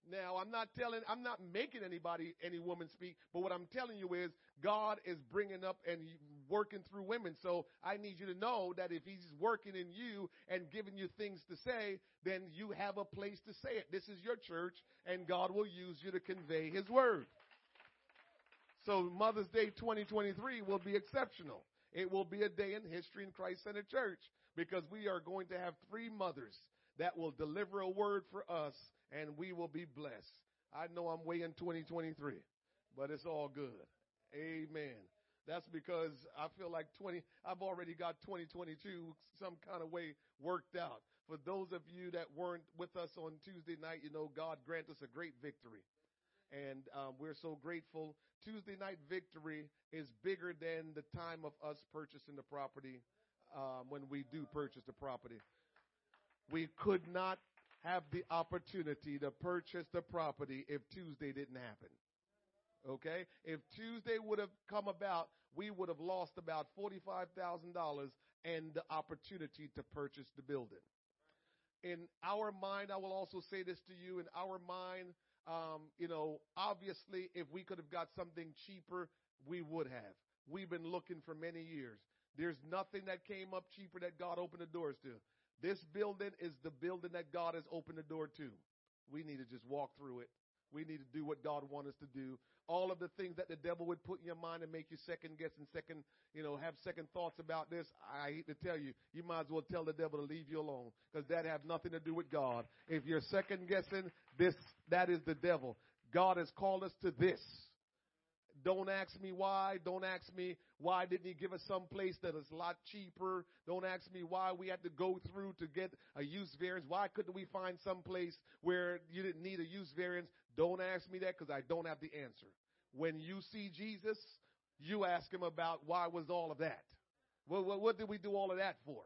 Speaker 3: Now, I'm not telling, I'm not making anybody, any woman speak, but what I'm telling you is God is bringing up and working through women. So I need you to know that if He's working in you and giving you things to say, then you have a place to say it. This is your church and God will use you to convey His word. So Mother's Day 2023 will be exceptional. It will be a day in history in Christ Center Church because we are going to have three mothers that will deliver a word for us and we will be blessed. I know I'm way in 2023, but it's all good. Amen. That's because I feel like 20, I've already got 2022 some kind of way worked out. For those of you that weren't with us on Tuesday night, you know, God grant us a great victory and um, we're so grateful. Tuesday night victory is bigger than the time of us purchasing the property um, when we do purchase the property. We could not have the opportunity to purchase the property if Tuesday didn't happen. Okay? If Tuesday would have come about, we would have lost about $45,000 and the opportunity to purchase the building. In our mind, I will also say this to you, in our mind, um, you know, obviously, if we could have got something cheaper, we would have. We've been looking for many years. There's nothing that came up cheaper that God opened the doors to. This building is the building that God has opened the door to. We need to just walk through it. We need to do what God wants us to do. All of the things that the devil would put in your mind and make you second guess and second, you know, have second thoughts about this. I hate to tell you, you might as well tell the devil to leave you alone because that have nothing to do with God. If you're second guessing this, that is the devil. God has called us to this. Don't ask me why. Don't ask me why didn't he give us some place that is a lot cheaper. Don't ask me why we had to go through to get a use variance. Why couldn't we find some place where you didn't need a use variance? Don't ask me that because I don't have the answer. When you see Jesus, you ask him about why was all of that? What, what, what did we do all of that for?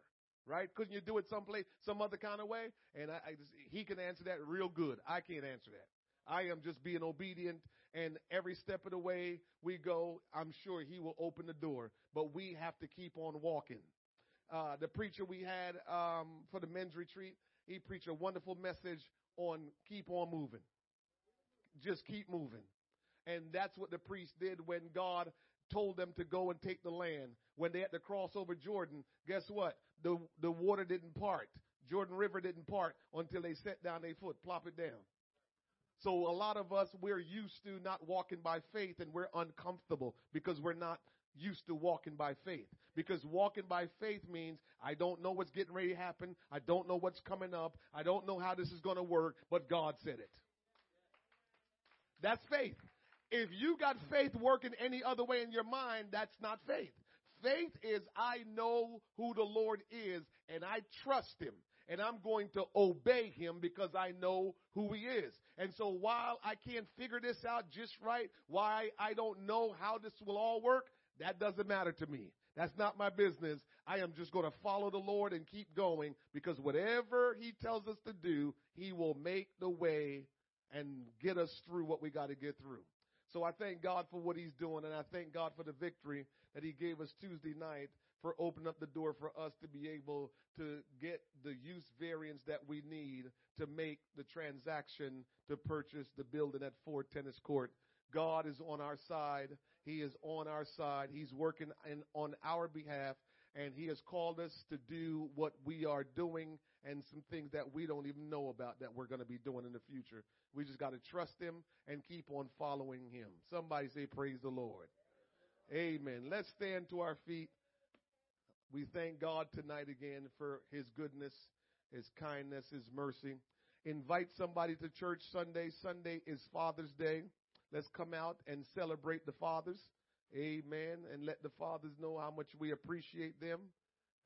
Speaker 3: Right? Couldn't you do it someplace, some other kind of way? And I, I just, he can answer that real good. I can't answer that. I am just being obedient and every step of the way we go, I'm sure he will open the door, but we have to keep on walking. Uh, the preacher we had, um, for the men's retreat, he preached a wonderful message on keep on moving. Just keep moving. And that's what the priest did when God told them to go and take the land. When they had to cross over Jordan, guess what? The, the water didn't part. Jordan River didn't part until they set down their foot, plop it down. So a lot of us, we're used to not walking by faith and we're uncomfortable because we're not used to walking by faith. Because walking by faith means I don't know what's getting ready to happen. I don't know what's coming up. I don't know how this is going to work, but God said it. That's faith. If you got faith working any other way in your mind, that's not faith. Faith is I know who the Lord is and I trust him and I'm going to obey him because I know who he is. And so while I can't figure this out just right, why I don't know how this will all work, that doesn't matter to me. That's not my business. I am just going to follow the Lord and keep going because whatever he tells us to do, he will make the way and get us through what we got to get through. So I thank God for what he's doing and I thank God for the victory that he gave us Tuesday night for opening up the door for us to be able to get the use variance that we need to make the transaction to purchase the building at Ford Tennis Court. God is on our side. He is on our side. He's working in, on our behalf and he has called us to do what we are doing and some things that we don't even know about that we're going to be doing in the future. We just got to trust him and keep on following him. Somebody say praise the Lord. Amen. Let's stand to our feet. We thank God tonight again for his goodness, his kindness, his mercy. Invite somebody to church Sunday. Sunday is Father's Day. Let's come out and celebrate the fathers. Amen. And let the fathers know how much we appreciate them.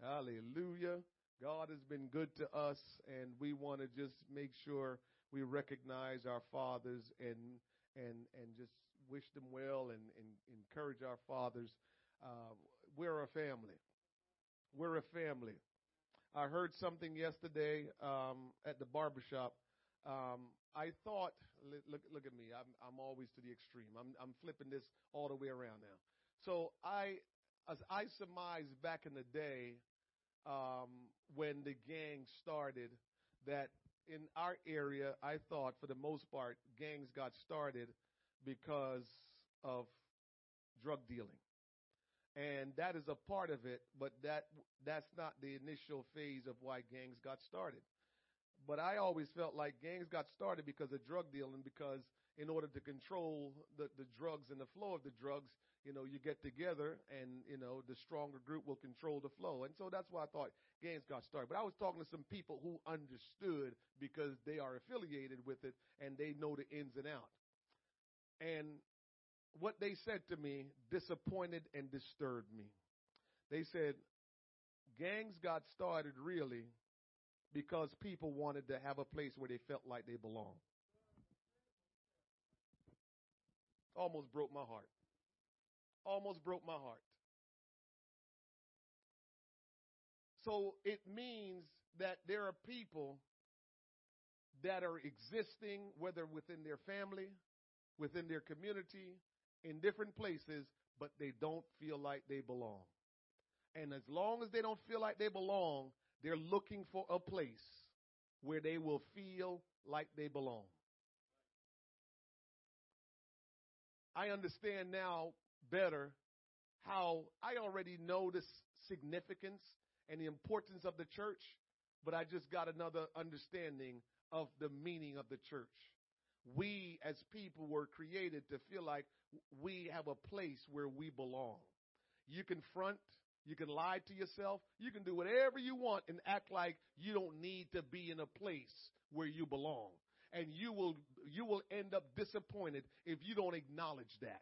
Speaker 3: Hallelujah. God has been good to us and we want to just make sure we recognize our fathers and and and just wish them well and, and encourage our fathers. Uh, we're a family. We're a family. I heard something yesterday um, at the barbershop. Um, I thought, look, look at me. I'm, I'm always to the extreme. I'm, I'm flipping this all the way around now. So I, as I surmised back in the day, um, when the gang started, that in our area, I thought for the most part, gangs got started because of drug dealing and that is a part of it, but that that's not the initial phase of why gangs got started. But I always felt like gangs got started because of drug dealing, because in order to control the, the drugs and the flow of the drugs, you know, you get together and, you know, the stronger group will control the flow. And so that's why I thought gangs got started. But I was talking to some people who understood because they are affiliated with it and they know the ins and out. And what they said to me disappointed and disturbed me. They said, gangs got started really because people wanted to have a place where they felt like they belonged. Almost broke my heart. Almost broke my heart. So it means that there are people that are existing, whether within their family, within their community, in different places, but they don't feel like they belong. And as long as they don't feel like they belong, they're looking for a place where they will feel like they belong. I understand now better how I already know the significance and the importance of the church, but I just got another understanding of the meaning of the church we as people were created to feel like we have a place where we belong. You can front, you can lie to yourself, you can do whatever you want and act like you don't need to be in a place where you belong. And you will, you will end up disappointed if you don't acknowledge that.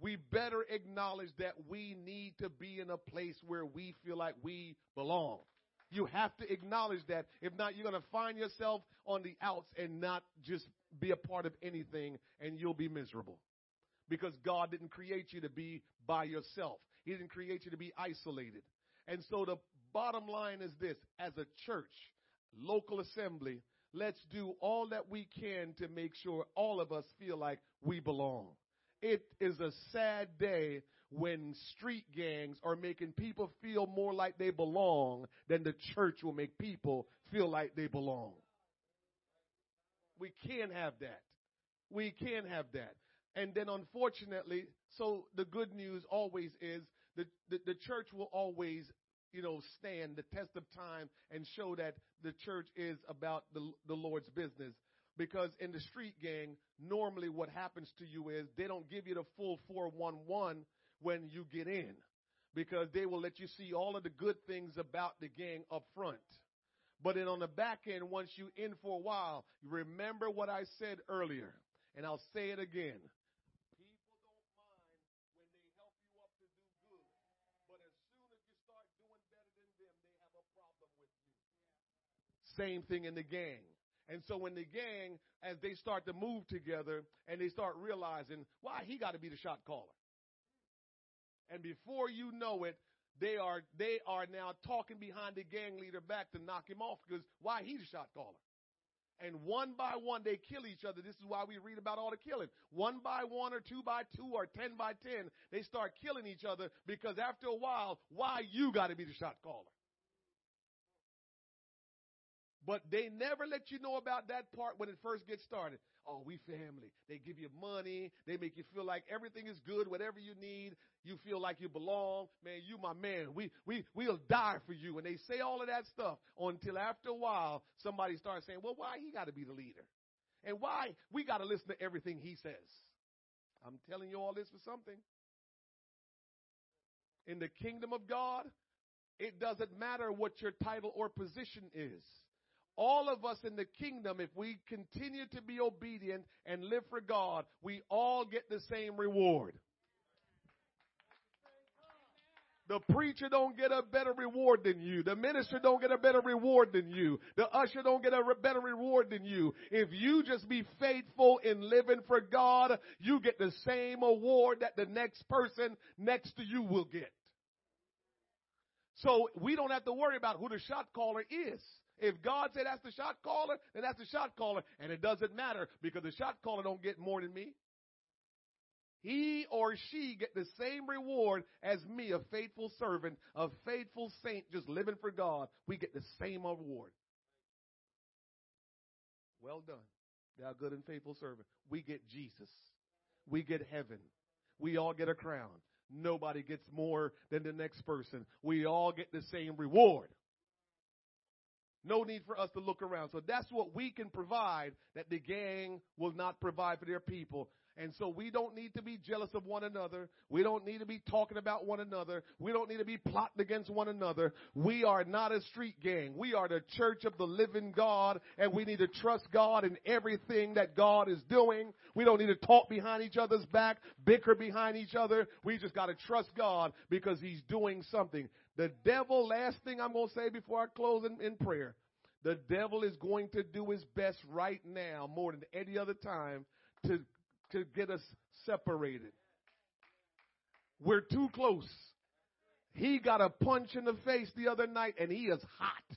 Speaker 3: We better acknowledge that we need to be in a place where we feel like we belong. You have to acknowledge that. If not, you're going to find yourself on the outs and not just be a part of anything and you'll be miserable. Because God didn't create you to be by yourself. He didn't create you to be isolated. And so the bottom line is this, as a church, local assembly, let's do all that we can to make sure all of us feel like we belong. It is a sad day when street gangs are making people feel more like they belong than the church will make people feel like they belong. We can't have that. We can't have that. And then unfortunately, so the good news always is the, the, the church will always you know, stand the test of time and show that the church is about the, the Lord's business. Because in the street gang, normally what happens to you is they don't give you the full 411 when you get in. Because they will let you see all of the good things about the gang up front. But then on the back end, once you in for a while, remember what I said earlier. And I'll say it again. People don't mind when they help you up to do good, But as soon as you start doing better than them, they have a problem with you. same thing in the gang. And so when the gang, as they start to move together and they start realizing, why he got to be the shot caller. And before you know it, they are they are now talking behind the gang leader back to knock him off because why he's the shot caller. And one by one they kill each other. This is why we read about all the killing. One by one or two by two or ten by ten, they start killing each other because after a while, why you got to be the shot caller. But they never let you know about that part when it first gets started. Oh, we family. They give you money. They make you feel like everything is good, whatever you need. You feel like you belong. Man, you my man. We, we, we'll die for you. And they say all of that stuff until after a while, somebody starts saying, well, why he got to be the leader? And why we got to listen to everything he says? I'm telling you all this for something. In the kingdom of God, it doesn't matter what your title or position is all of us in the kingdom, if we continue to be obedient and live for God, we all get the same reward. The preacher don't get a better reward than you. The minister don't get a better reward than you. The usher don't get a re- better reward than you. If you just be faithful in living for God, you get the same award that the next person next to you will get. So we don't have to worry about who the shot caller is. If God said that's the shot caller, then that's the shot caller. And it doesn't matter because the shot caller don't get more than me. He or she get the same reward as me, a faithful servant, a faithful saint just living for God. We get the same reward. Well done. Thou good and faithful servant. We get Jesus. We get heaven. We all get a crown. Nobody gets more than the next person. We all get the same reward. No need for us to look around. So that's what we can provide that the gang will not provide for their people. And so we don't need to be jealous of one another. We don't need to be talking about one another. We don't need to be plotting against one another. We are not a street gang. We are the church of the living God and we need to trust God in everything that God is doing. We don't need to talk behind each other's back, bicker behind each other. We just got to trust God because he's doing something. The devil, last thing I'm going to say before I close in, in prayer, the devil is going to do his best right now more than any other time to, to get us separated. We're too close. He got a punch in the face the other night and he is hot.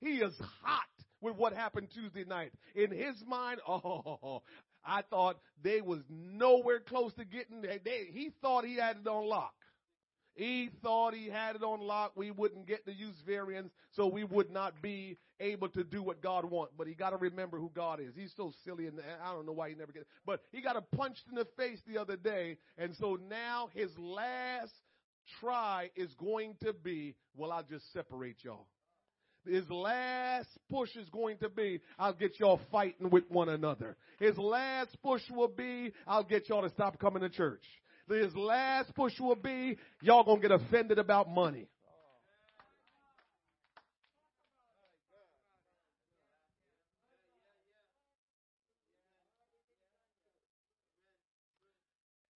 Speaker 3: He is hot with what happened Tuesday night. In his mind, oh, I thought they was nowhere close to getting, they, he thought he had it on lock. He thought he had it on lock. We wouldn't get to use variance, so we would not be able to do what God wants. But he got to remember who God is. He's so silly, and I don't know why he never gets. But he got a punched in the face the other day, and so now his last try is going to be, well, I'll just separate y'all. His last push is going to be, I'll get y'all fighting with one another. His last push will be, I'll get y'all to stop coming to church his last push will be, y'all gonna get offended about money.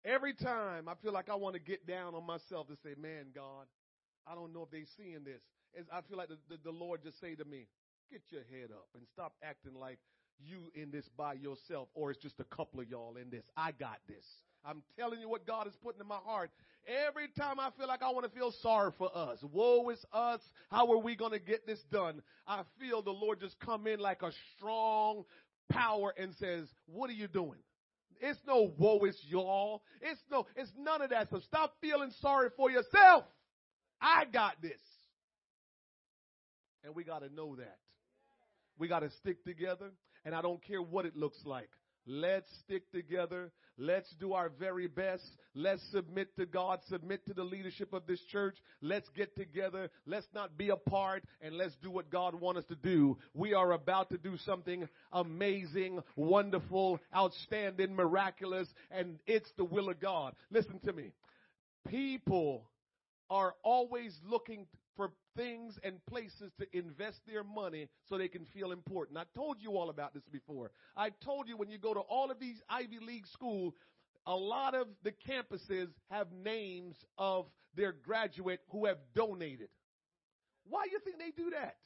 Speaker 3: Every time I feel like I want to get down on myself to say, man, God, I don't know if they seeing this. As I feel like the, the, the Lord just say to me, get your head up and stop acting like you in this by yourself or it's just a couple of y'all in this. I got this. I'm telling you what God is putting in my heart. Every time I feel like I want to feel sorry for us, woe is us. How are we going to get this done? I feel the Lord just come in like a strong power and says, what are you doing? It's no woe is y'all. It's no, it's none of that. So stop feeling sorry for yourself. I got this. And we got to know that. We got to stick together. And I don't care what it looks like. Let's stick together. Let's do our very best. Let's submit to God, submit to the leadership of this church. Let's get together. Let's not be apart and let's do what God wants us to do. We are about to do something amazing, wonderful, outstanding, miraculous, and it's the will of God. Listen to me. People are always looking things and places to invest their money so they can feel important. I told you all about this before. I told you when you go to all of these Ivy League schools, a lot of the campuses have names of their graduate who have donated. Why do you think they do that?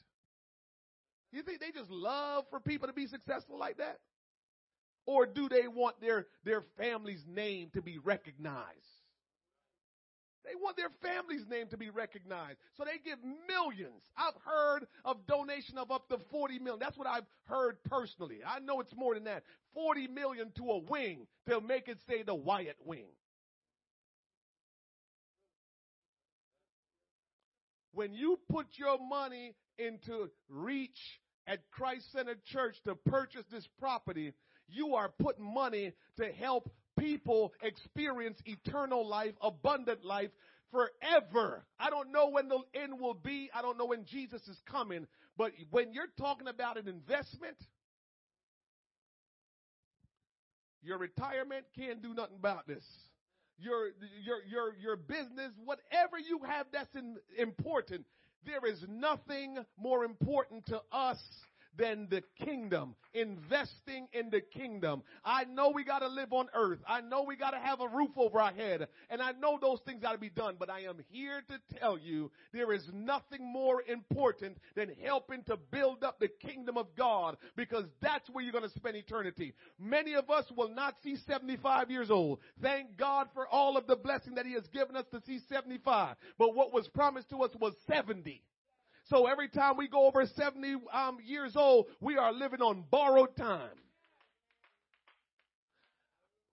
Speaker 3: You think they just love for people to be successful like that? Or do they want their, their family's name to be recognized? They want their family's name to be recognized. So they give millions. I've heard of donation of up to 40 million. That's what I've heard personally. I know it's more than that. 40 million to a wing to make it say the Wyatt wing. When you put your money into reach at Christ Centered Church to purchase this property, you are putting money to help people experience eternal life, abundant life forever. I don't know when the end will be. I don't know when Jesus is coming. But when you're talking about an investment, your retirement can't do nothing about this. Your, your, your, your business, whatever you have that's in, important, there is nothing more important to us than the kingdom, investing in the kingdom. I know we got to live on earth. I know we got to have a roof over our head. And I know those things got to be done. But I am here to tell you there is nothing more important than helping to build up the kingdom of God because that's where you're going to spend eternity. Many of us will not see 75 years old. Thank God for all of the blessing that He has given us to see 75. But what was promised to us was 70. So every time we go over 70 um, years old, we are living on borrowed time.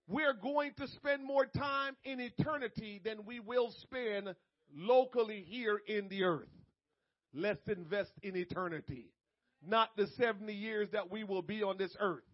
Speaker 3: We're going to spend more time in eternity than we will spend locally here in the earth. Let's invest in eternity, not the 70 years that we will be on this earth.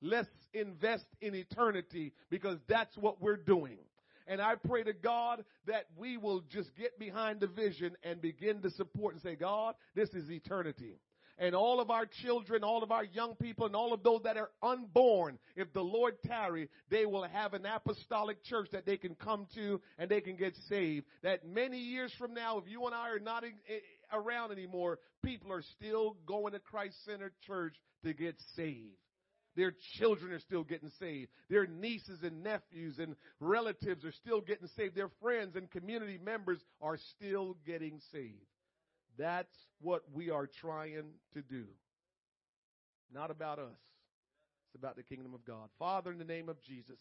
Speaker 3: Let's invest in eternity because that's what we're doing. And I pray to God that we will just get behind the vision and begin to support and say, God, this is eternity. And all of our children, all of our young people, and all of those that are unborn, if the Lord tarry, they will have an apostolic church that they can come to and they can get saved. That many years from now, if you and I are not in, in, around anymore, people are still going to Christ Centered Church to get saved. Their children are still getting saved. Their nieces and nephews and relatives are still getting saved. Their friends and community members are still getting saved. That's what we are trying to do. Not about us. It's about the kingdom of God. Father, in the name of Jesus,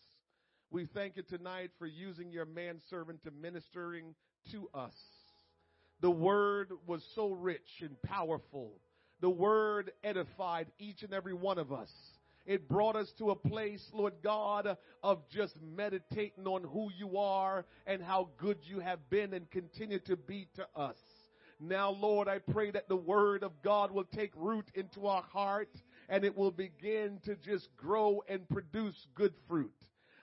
Speaker 3: we thank you tonight for using your manservant to ministering to us. The word was so rich and powerful. The word edified each and every one of us. It brought us to a place, Lord God, of just meditating on who you are and how good you have been and continue to be to us. Now, Lord, I pray that the word of God will take root into our heart and it will begin to just grow and produce good fruit.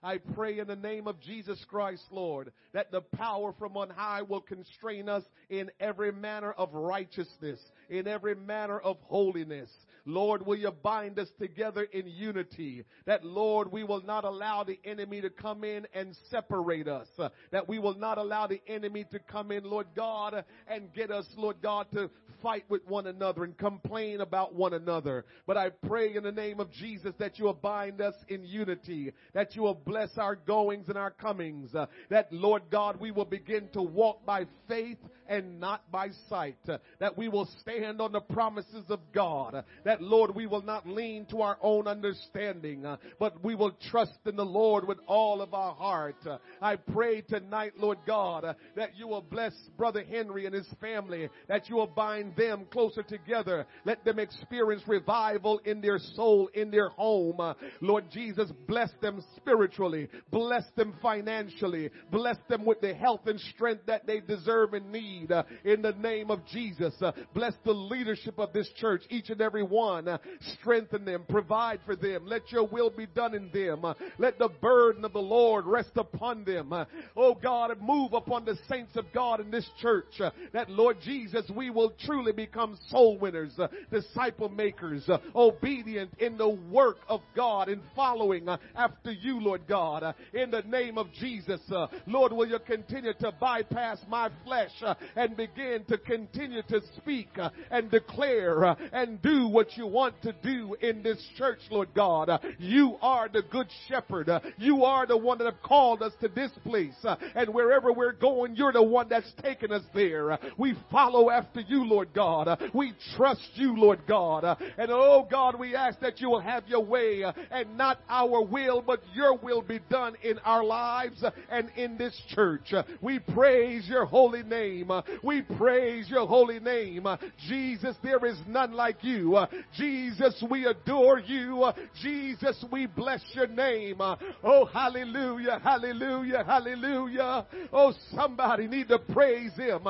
Speaker 3: I pray in the name of Jesus Christ, Lord, that the power from on high will constrain us in every manner of righteousness, in every manner of holiness. Lord, will you bind us together in unity? That, Lord, we will not allow the enemy to come in and separate us. that we will not allow the enemy to come in, Lord God, and get us, Lord God, to fight with one another and complain about one another. But I pray in the name of Jesus that you will bind us in unity, that you will bless our goings and our comings, that Lord God, we will begin to walk by faith and not by sight, uh, that we will stand on the promises of God, uh, that Lord, we will not lean to our own understanding, uh, but we will trust in the Lord with all of our heart. I pray tonight, Lord God, that you will bless Brother Henry and his family, that you will bind them closer together. Let them experience revival in their soul, in their home. Lord Jesus, bless them spiritually, bless them financially, bless them with the health and strength that they deserve and need uh, in the name of Jesus. Uh, bless the leadership of this church, each and every one. Uh, strengthen them, provide for them. Let your will be done in them. Uh, let the burden of the Lord rest upon them. Uh, oh God, move upon the saints of God in this church. Uh, that Lord Jesus, we will truly become soul winners, disciple makers, obedient in the work of God and following after you, Lord God. in the name of Jesus, Lord, will you continue to bypass my flesh and begin to continue to speak uh, and declare uh, and do what you want to do in this church, Lord God. Uh, you are the good shepherd. You are the one that have called us to this place. And wherever we're going, you're the one that's taken us there. We follow after you, Lord God. We trust you, Lord God. And oh God, we ask that you will have your way and not our will, but your will be done in our lives and in this church. We praise your holy name. We praise your holy name. Jesus, there is none like you. Jesus, we adore you. Jesus, we bless your name. Oh, hallelujah, hallelujah, hallelujah. Oh, somebody need to praise him.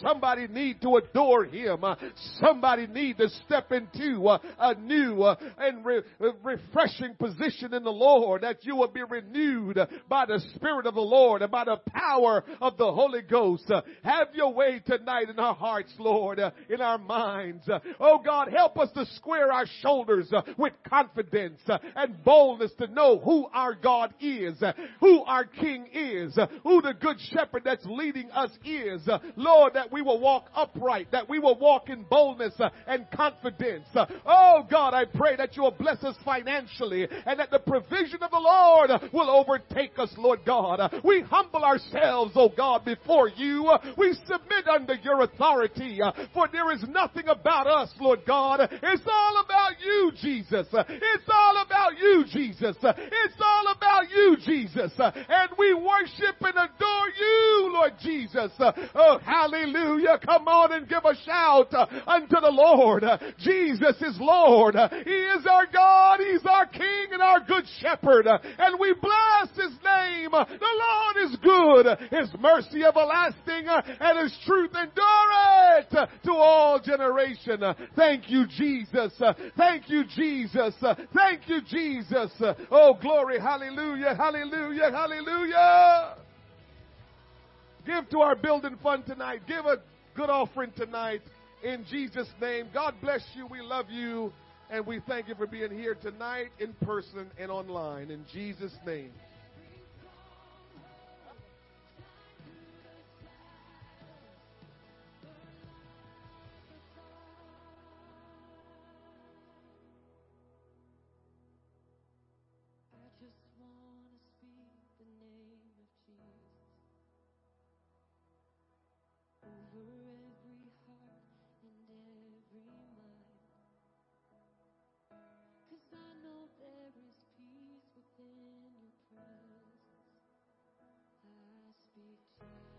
Speaker 3: Somebody need to adore him. Somebody need to step into a new and re- refreshing position in the Lord that you will be renewed by the Spirit of the Lord and by the power of the Holy Ghost. Have your way tonight in our hearts, Lord, uh, in our minds. Uh, oh God, help us to square our shoulders uh, with confidence and boldness to know who our God is, who our King is, who the good shepherd that's leading us is. Lord, that we will walk upright, that we will walk in boldness and confidence. Oh God, I pray that you will bless us financially and that the provision of the Lord will overtake us, Lord God. We humble ourselves, oh God, before you. We submit under your authority, uh, for there is nothing about us, Lord God. It's all about you, Jesus. It's all about you, Jesus. It's all about you, Jesus. And we worship and adore you, Lord Jesus. Oh, hallelujah. Come on and give a shout uh, unto the Lord. Jesus is Lord. He is our God. He's our King and our good shepherd. And we bless His name. The Lord is good. His mercy everlasting and His truth endureth to all generation. Thank you, Jesus. Thank you, Jesus. Thank you, Jesus. Oh, glory. Hallelujah. Hallelujah. Hallelujah. Give to our building fund tonight. Give a good offering tonight in Jesus' name. God bless you. We love you. And we thank you for being here tonight in person and online. In Jesus' name.
Speaker 4: Speak